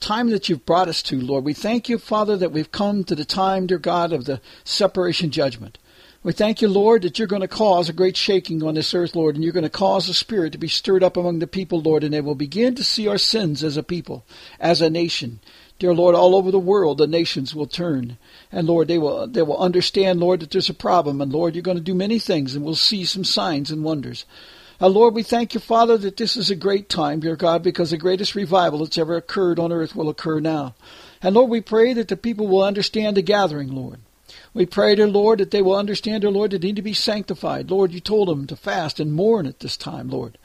time that you've brought us to, Lord. We thank you, Father, that we've come to the time, dear God, of the separation judgment. We thank you, Lord, that you're going to cause a great shaking on this earth, Lord, and you're going to cause the Spirit to be stirred up among the people, Lord, and they will begin to see our sins as a people, as a nation. Dear Lord, all over the world, the nations will turn. And Lord, they will, they will understand, Lord, that there's a problem. And Lord, you're going to do many things, and we'll see some signs and wonders. Uh, Lord, we thank you, Father, that this is a great time, dear God, because the greatest revival that's ever occurred on earth will occur now. And Lord, we pray that the people will understand the gathering, Lord. We pray, dear Lord, that they will understand, dear Lord, that they need to be sanctified. Lord, you told them to fast and mourn at this time, Lord.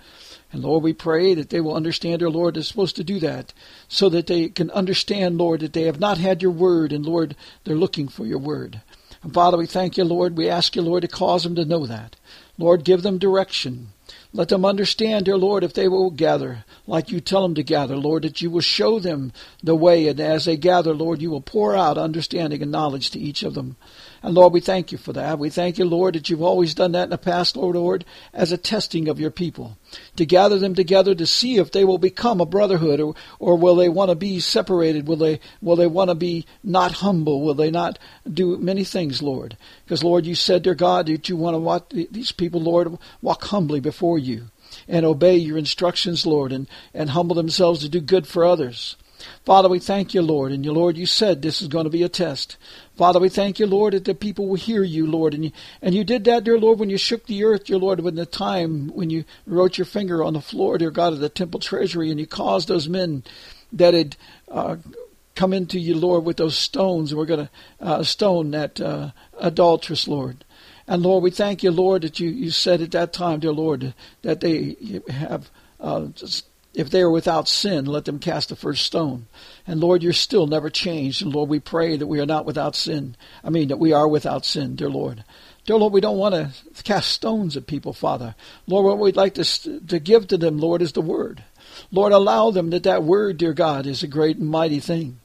And Lord, we pray that they will understand, dear Lord, they're supposed to do that so that they can understand, Lord, that they have not had your word, and Lord, they're looking for your word. And Father, we thank you, Lord. We ask you, Lord, to cause them to know that. Lord, give them direction. Let them understand, dear Lord, if they will gather like you tell them to gather, Lord, that you will show them the way, and as they gather, Lord, you will pour out understanding and knowledge to each of them. And Lord, we thank you for that. We thank you, Lord, that you've always done that in the past, Lord, Lord, as a testing of your people. To gather them together to see if they will become a brotherhood or, or will they want to be separated? Will they will they want to be not humble? Will they not do many things, Lord? Because Lord, you said, dear God, that you want to walk these people, Lord, walk humbly before you and obey your instructions, Lord, and, and humble themselves to do good for others. Father, we thank you, Lord. And you, Lord, you said this is going to be a test. Father, we thank you, Lord, that the people will hear you, Lord. And you, and you did that, dear Lord, when you shook the earth, dear Lord, when the time when you wrote your finger on the floor, dear God, of the temple treasury, and you caused those men that had uh, come into you, Lord, with those stones, and we're going to uh, stone that uh, adulteress, Lord. And Lord, we thank you, Lord, that you, you said at that time, dear Lord, that they have uh, if they are without sin, let them cast the first stone. And Lord, you're still never changed. And Lord, we pray that we are not without sin. I mean, that we are without sin, dear Lord. Dear Lord, we don't want to cast stones at people, Father. Lord, what we'd like to, to give to them, Lord, is the word. Lord, allow them that that word, dear God, is a great and mighty thing.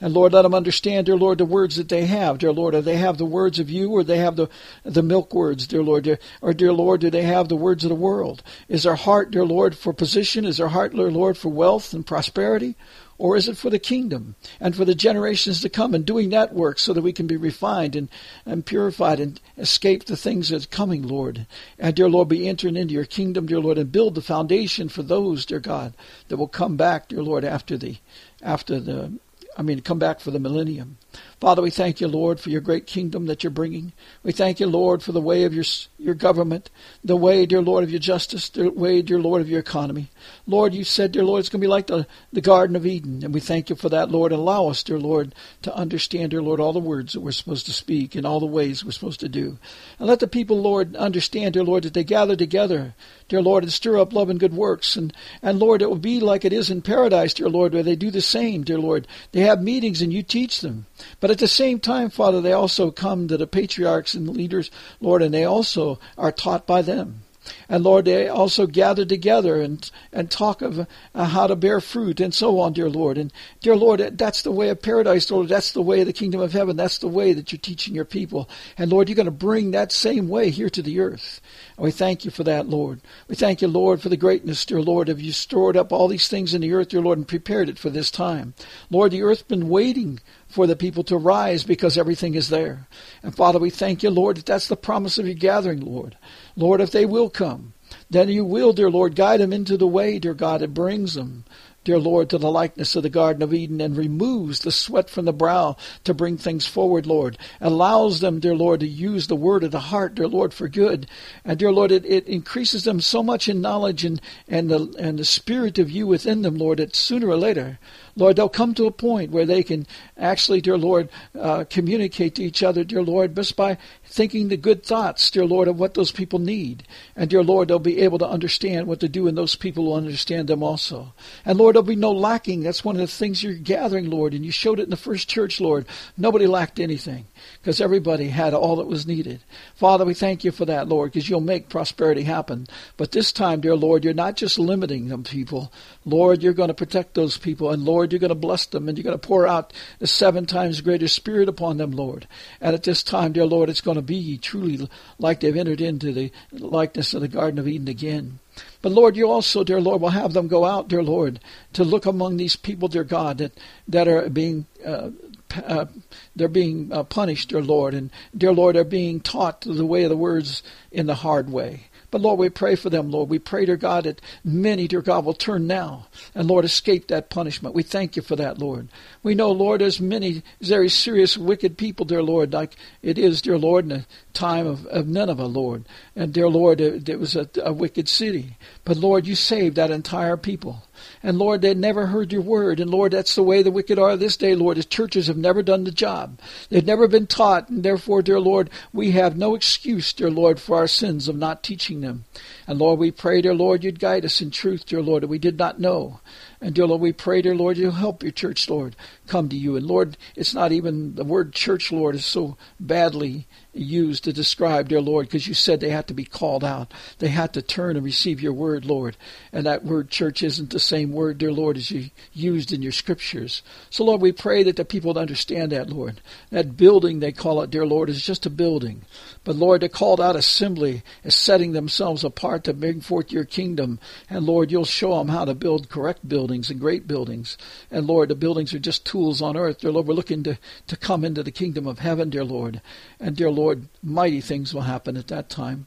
And Lord, let them understand, dear Lord, the words that they have, dear Lord. Do they have the words of you or they have the, the milk words, dear Lord? Or, dear Lord, do they have the words of the world? Is their heart, dear Lord, for position? Is their heart, dear Lord, for wealth and prosperity? Or is it for the kingdom and for the generations to come and doing that work so that we can be refined and, and purified and escape the things that's coming, Lord? And, dear Lord, be entering into your kingdom, dear Lord, and build the foundation for those, dear God, that will come back, dear Lord, after the after the I mean, come back for the millennium. Father, we thank you, Lord, for your great kingdom that you're bringing. We thank you, Lord, for the way of your, your government, the way, dear Lord, of your justice, the way, dear Lord, of your economy. Lord, you said, dear Lord, it's going to be like the, the Garden of Eden. And we thank you for that, Lord. Allow us, dear Lord, to understand, dear Lord, all the words that we're supposed to speak and all the ways we're supposed to do. And let the people, Lord, understand, dear Lord, that they gather together, dear Lord, and stir up love and good works. And, and Lord, it will be like it is in paradise, dear Lord, where they do the same, dear Lord. They have meetings and you teach them. But at the same time, Father, they also come to the patriarchs and leaders, Lord, and they also are taught by them. And Lord, they also gather together and, and talk of uh, how to bear fruit and so on, dear Lord. And dear Lord, that's the way of paradise, Lord. That's the way of the kingdom of heaven. That's the way that you're teaching your people. And Lord, you're going to bring that same way here to the earth. And we thank you for that, Lord. We thank you, Lord, for the greatness, dear Lord, of you stored up all these things in the earth, dear Lord, and prepared it for this time. Lord, the earth's been waiting for the people to rise because everything is there. And Father, we thank you, Lord, that that's the promise of your gathering, Lord. Lord, if they will come, then you will, dear Lord, guide them into the way, dear God, it brings them, dear Lord, to the likeness of the Garden of Eden and removes the sweat from the brow to bring things forward, Lord. Allows them, dear Lord, to use the word of the heart, dear Lord, for good. And dear Lord, it, it increases them so much in knowledge and, and the and the spirit of you within them, Lord, that sooner or later, Lord, they'll come to a point where they can actually, dear Lord, uh, communicate to each other, dear Lord, just by thinking the good thoughts, dear Lord, of what those people need. And dear Lord, they'll be able to understand what to do, and those people will understand them also. And Lord, there'll be no lacking. That's one of the things you're gathering, Lord, and you showed it in the first church, Lord. Nobody lacked anything because everybody had all that was needed. Father, we thank you for that, Lord, because you'll make prosperity happen. But this time, dear Lord, you're not just limiting them people. Lord, you're going to protect those people, and Lord, you're going to bless them, and you're going to pour out a seven times greater spirit upon them, Lord. And at this time, dear Lord, it's going to be truly like they've entered into the likeness of the Garden of Eden again. But Lord, you also, dear Lord, will have them go out, dear Lord, to look among these people, dear God, that, that are being uh, uh, they're being uh, punished, dear Lord, and dear Lord, they're being taught the way of the words in the hard way. But Lord, we pray for them, Lord. We pray, dear God, that many, dear God, will turn now and, Lord, escape that punishment. We thank you for that, Lord. We know, Lord, there's many very serious, wicked people, dear Lord, like it is, dear Lord, in the time of, of Nineveh, Lord. And, dear Lord, it, it was a, a wicked city. But, Lord, you saved that entire people. And Lord, they never heard your word. And Lord, that's the way the wicked are this day, Lord. As churches have never done the job. They've never been taught. And therefore, dear Lord, we have no excuse, dear Lord, for our sins of not teaching them. And Lord, we pray, dear Lord, you'd guide us in truth, dear Lord, that we did not know. And dear Lord, we pray, dear Lord, you'll help your church, Lord, come to you. And Lord, it's not even the word church, Lord, is so badly used to describe, dear Lord, because you said they had to be called out. They had to turn and receive your word, Lord. And that word church isn't the same word, dear Lord, as you used in your scriptures. So, Lord, we pray that the people would understand that, Lord. That building, they call it, dear Lord, is just a building. But, Lord, the called out assembly is setting themselves apart to bring forth your kingdom. And, Lord, you'll show them how to build correct buildings and great buildings. And, Lord, the buildings are just tools on earth. Dear Lord, we're looking to, to come into the kingdom of heaven, dear Lord. And, dear Lord, Lord, mighty things will happen at that time.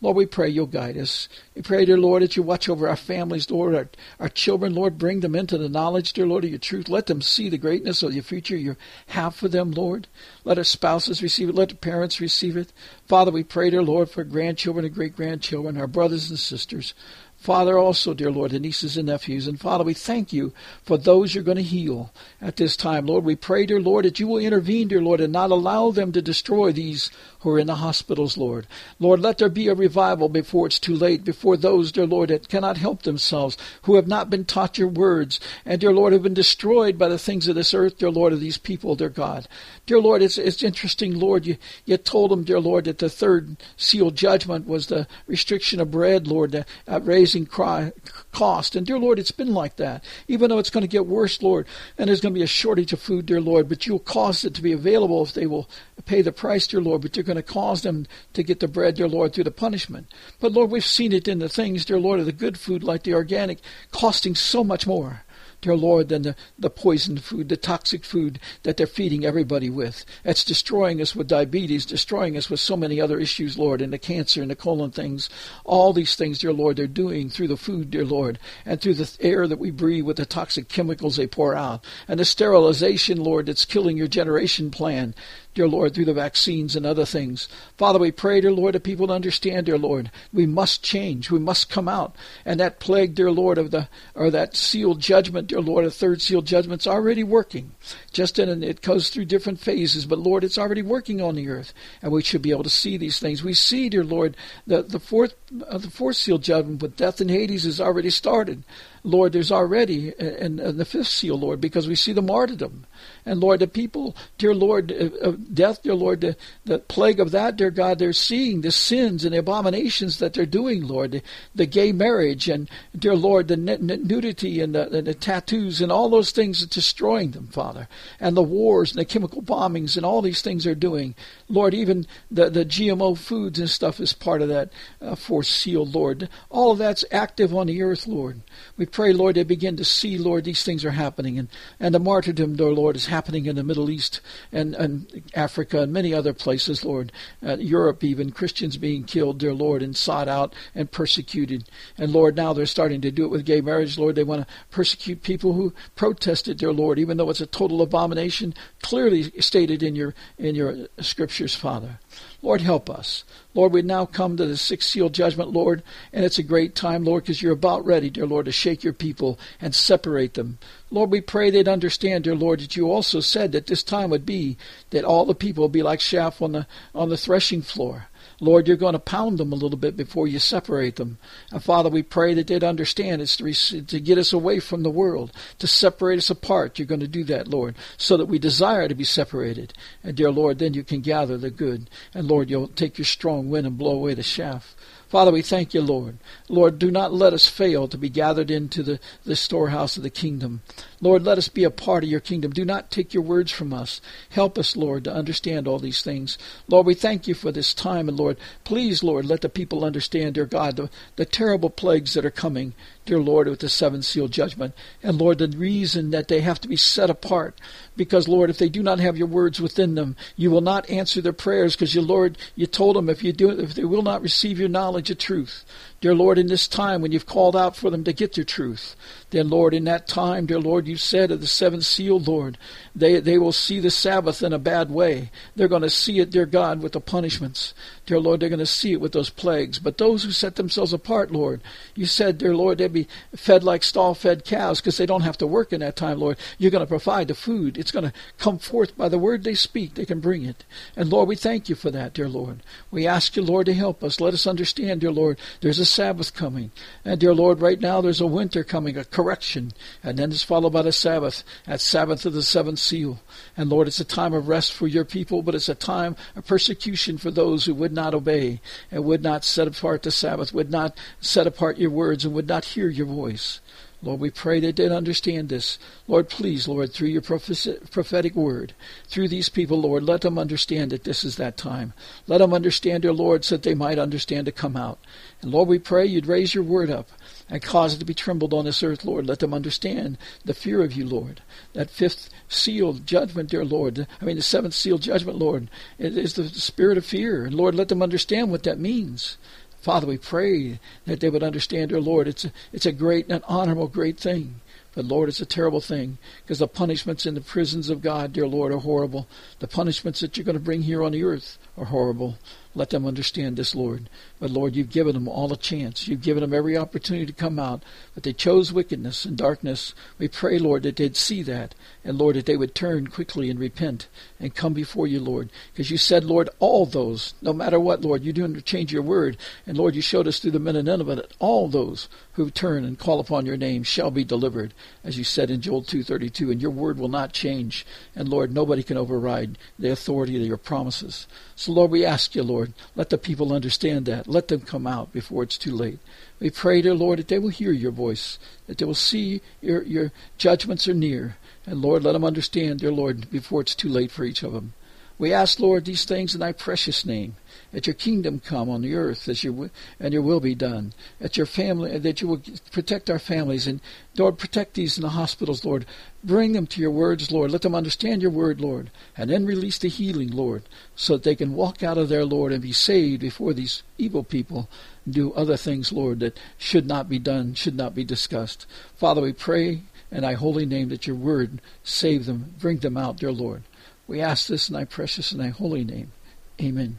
Lord, we pray you'll guide us. We pray, dear Lord, that you watch over our families, Lord, our, our children, Lord, bring them into the knowledge, dear Lord, of your truth. Let them see the greatness of your future you have for them, Lord. Let our spouses receive it. Let the parents receive it. Father, we pray, dear Lord, for grandchildren and great grandchildren, our brothers and sisters. Father, also, dear Lord, the nieces and nephews. And Father, we thank you for those you're going to heal at this time. Lord, we pray, dear Lord, that you will intervene, dear Lord, and not allow them to destroy these who are in the hospitals, Lord. Lord, let there be a revival before it's too late, before those, dear Lord, that cannot help themselves, who have not been taught your words, and, dear Lord, have been destroyed by the things of this earth, dear Lord, of these people, dear God. Dear Lord, it's, it's interesting, Lord, you, you told them, dear Lord, that the third seal judgment was the restriction of bread, Lord, the, uh, raising cry, cost. And, dear Lord, it's been like that, even though it's going to get worse, Lord, and there's going to be a shortage of food, dear Lord, but you'll cause it to be available if they will pay the price, dear Lord, but you're going to cause them to get the bread, dear Lord, through the punishment. But Lord, we've seen it in the things, dear Lord, of the good food like the organic, costing so much more dear Lord, than the, the poisoned food, the toxic food that they're feeding everybody with. That's destroying us with diabetes, destroying us with so many other issues, Lord, and the cancer and the colon things. All these things, dear Lord, they're doing through the food, dear Lord, and through the air that we breathe with the toxic chemicals they pour out. And the sterilization, Lord, that's killing your generation plan dear Lord, through the vaccines and other things. Father, we pray, dear Lord, that people understand, dear Lord, we must change. We must come out. And that plague, dear Lord, of the or that sealed judgment, dear Lord, a third sealed judgment's already working. Just in it goes through different phases, but Lord, it's already working on the earth, and we should be able to see these things. We see, dear Lord, the the fourth uh, the fourth sealed judgment with death in Hades has already started. Lord, there's already uh, in, in the fifth seal, Lord, because we see the martyrdom. And Lord, the people, dear Lord, of death, dear Lord, the, the plague of that, dear God, they're seeing the sins and the abominations that they're doing, Lord, the, the gay marriage and, dear Lord, the nudity and the, and the tattoos and all those things are destroying them, Father. And the wars and the chemical bombings and all these things they're doing. Lord, even the, the GMO foods and stuff is part of that uh, fourth seal, Lord. All of that's active on the earth, Lord. We pray, Lord, they begin to see, Lord, these things are happening. And, and the martyrdom, dear Lord, is happening in the Middle East and, and Africa and many other places, Lord. Uh, Europe, even Christians being killed, dear Lord, and sought out and persecuted. And Lord, now they're starting to do it with gay marriage, Lord. They want to persecute people who protested, dear Lord, even though it's a total abomination, clearly stated in your in your scriptures, Father. Lord, help us. Lord, we now come to the sixth seal judgment, Lord, and it's a great time, Lord, because you're about ready, dear Lord, to shake your people and separate them. Lord, we pray they'd understand, dear Lord, that you also said that this time would be that all the people would be like chaff on the on the threshing floor. Lord, you're going to pound them a little bit before you separate them. And Father, we pray that they'd understand it's to, to get us away from the world, to separate us apart. You're going to do that, Lord, so that we desire to be separated. And dear Lord, then you can gather the good. And Lord, you'll take your strong wind and blow away the chaff. Father, we thank you, Lord. Lord, do not let us fail to be gathered into the, the storehouse of the kingdom. Lord, let us be a part of your kingdom. Do not take your words from us. Help us, Lord, to understand all these things. Lord, we thank you for this time. And Lord, please, Lord, let the people understand, dear God, the, the terrible plagues that are coming, dear Lord, with the seven seal judgment. And Lord, the reason that they have to be set apart. Because, Lord, if they do not have your words within them, you will not answer their prayers because you, Lord, you told them if you do if they will not receive your knowledge of truth. Dear Lord, in this time when you've called out for them to get their truth, then, Lord, in that time, dear Lord, you said of the seventh seal, Lord, they, they will see the Sabbath in a bad way. They're going to see it, dear God, with the punishments. Dear Lord, they're going to see it with those plagues. But those who set themselves apart, Lord, you said, dear Lord, they'd be fed like stall fed cows because they don't have to work in that time, Lord. You're going to provide the food. It's going to come forth by the word they speak. They can bring it. And Lord, we thank you for that, dear Lord. We ask you, Lord, to help us. Let us understand, dear Lord, there's a Sabbath coming. And dear Lord, right now there's a winter coming, a correction. And then it's followed by the Sabbath, at Sabbath of the seventh seal. And Lord, it's a time of rest for your people, but it's a time of persecution for those who would not obey and would not set apart the Sabbath, would not set apart your words, and would not hear your voice. Lord, we pray they did understand this. Lord, please, Lord, through your prophetic word, through these people, Lord, let them understand that this is that time. Let them understand, dear Lord, so that they might understand to come out. And Lord, we pray you'd raise your word up and cause it to be trembled on this earth, Lord. Let them understand the fear of you, Lord. That fifth seal judgment, dear Lord, I mean the seventh seal judgment, Lord, is the spirit of fear. And Lord, let them understand what that means. Father, we pray that they would understand, dear Lord, it's a, it's a great and honorable, great thing. But Lord, it's a terrible thing because the punishments in the prisons of God, dear Lord, are horrible. The punishments that you're going to bring here on the earth are horrible. Let them understand this, Lord. But Lord, you've given them all a chance. You've given them every opportunity to come out. But they chose wickedness and darkness. We pray, Lord, that they'd see that. And Lord, that they would turn quickly and repent and come before you, Lord. Because you said, Lord, all those, no matter what, Lord, you didn't change your word. And Lord, you showed us through the men of Nineveh that all those who turn and call upon your name shall be delivered, as you said in Joel 2.32. And your word will not change. And Lord, nobody can override the authority of your promises. So Lord, we ask you, Lord, let the people understand that. Let them come out before it's too late. We pray, dear Lord, that they will hear your voice, that they will see your, your judgments are near. And Lord, let them understand, dear Lord, before it's too late for each of them. We ask, Lord, these things in thy precious name that your kingdom come on the earth as your, and your will be done. That your family, that you will protect our families and Lord, protect these in the hospitals, Lord. Bring them to your words, Lord. Let them understand your word, Lord. And then release the healing, Lord, so that they can walk out of there, Lord, and be saved before these evil people do other things, Lord, that should not be done, should not be discussed. Father, we pray in thy holy name that your word save them, bring them out, dear Lord. We ask this in thy precious and thy holy name. Amen.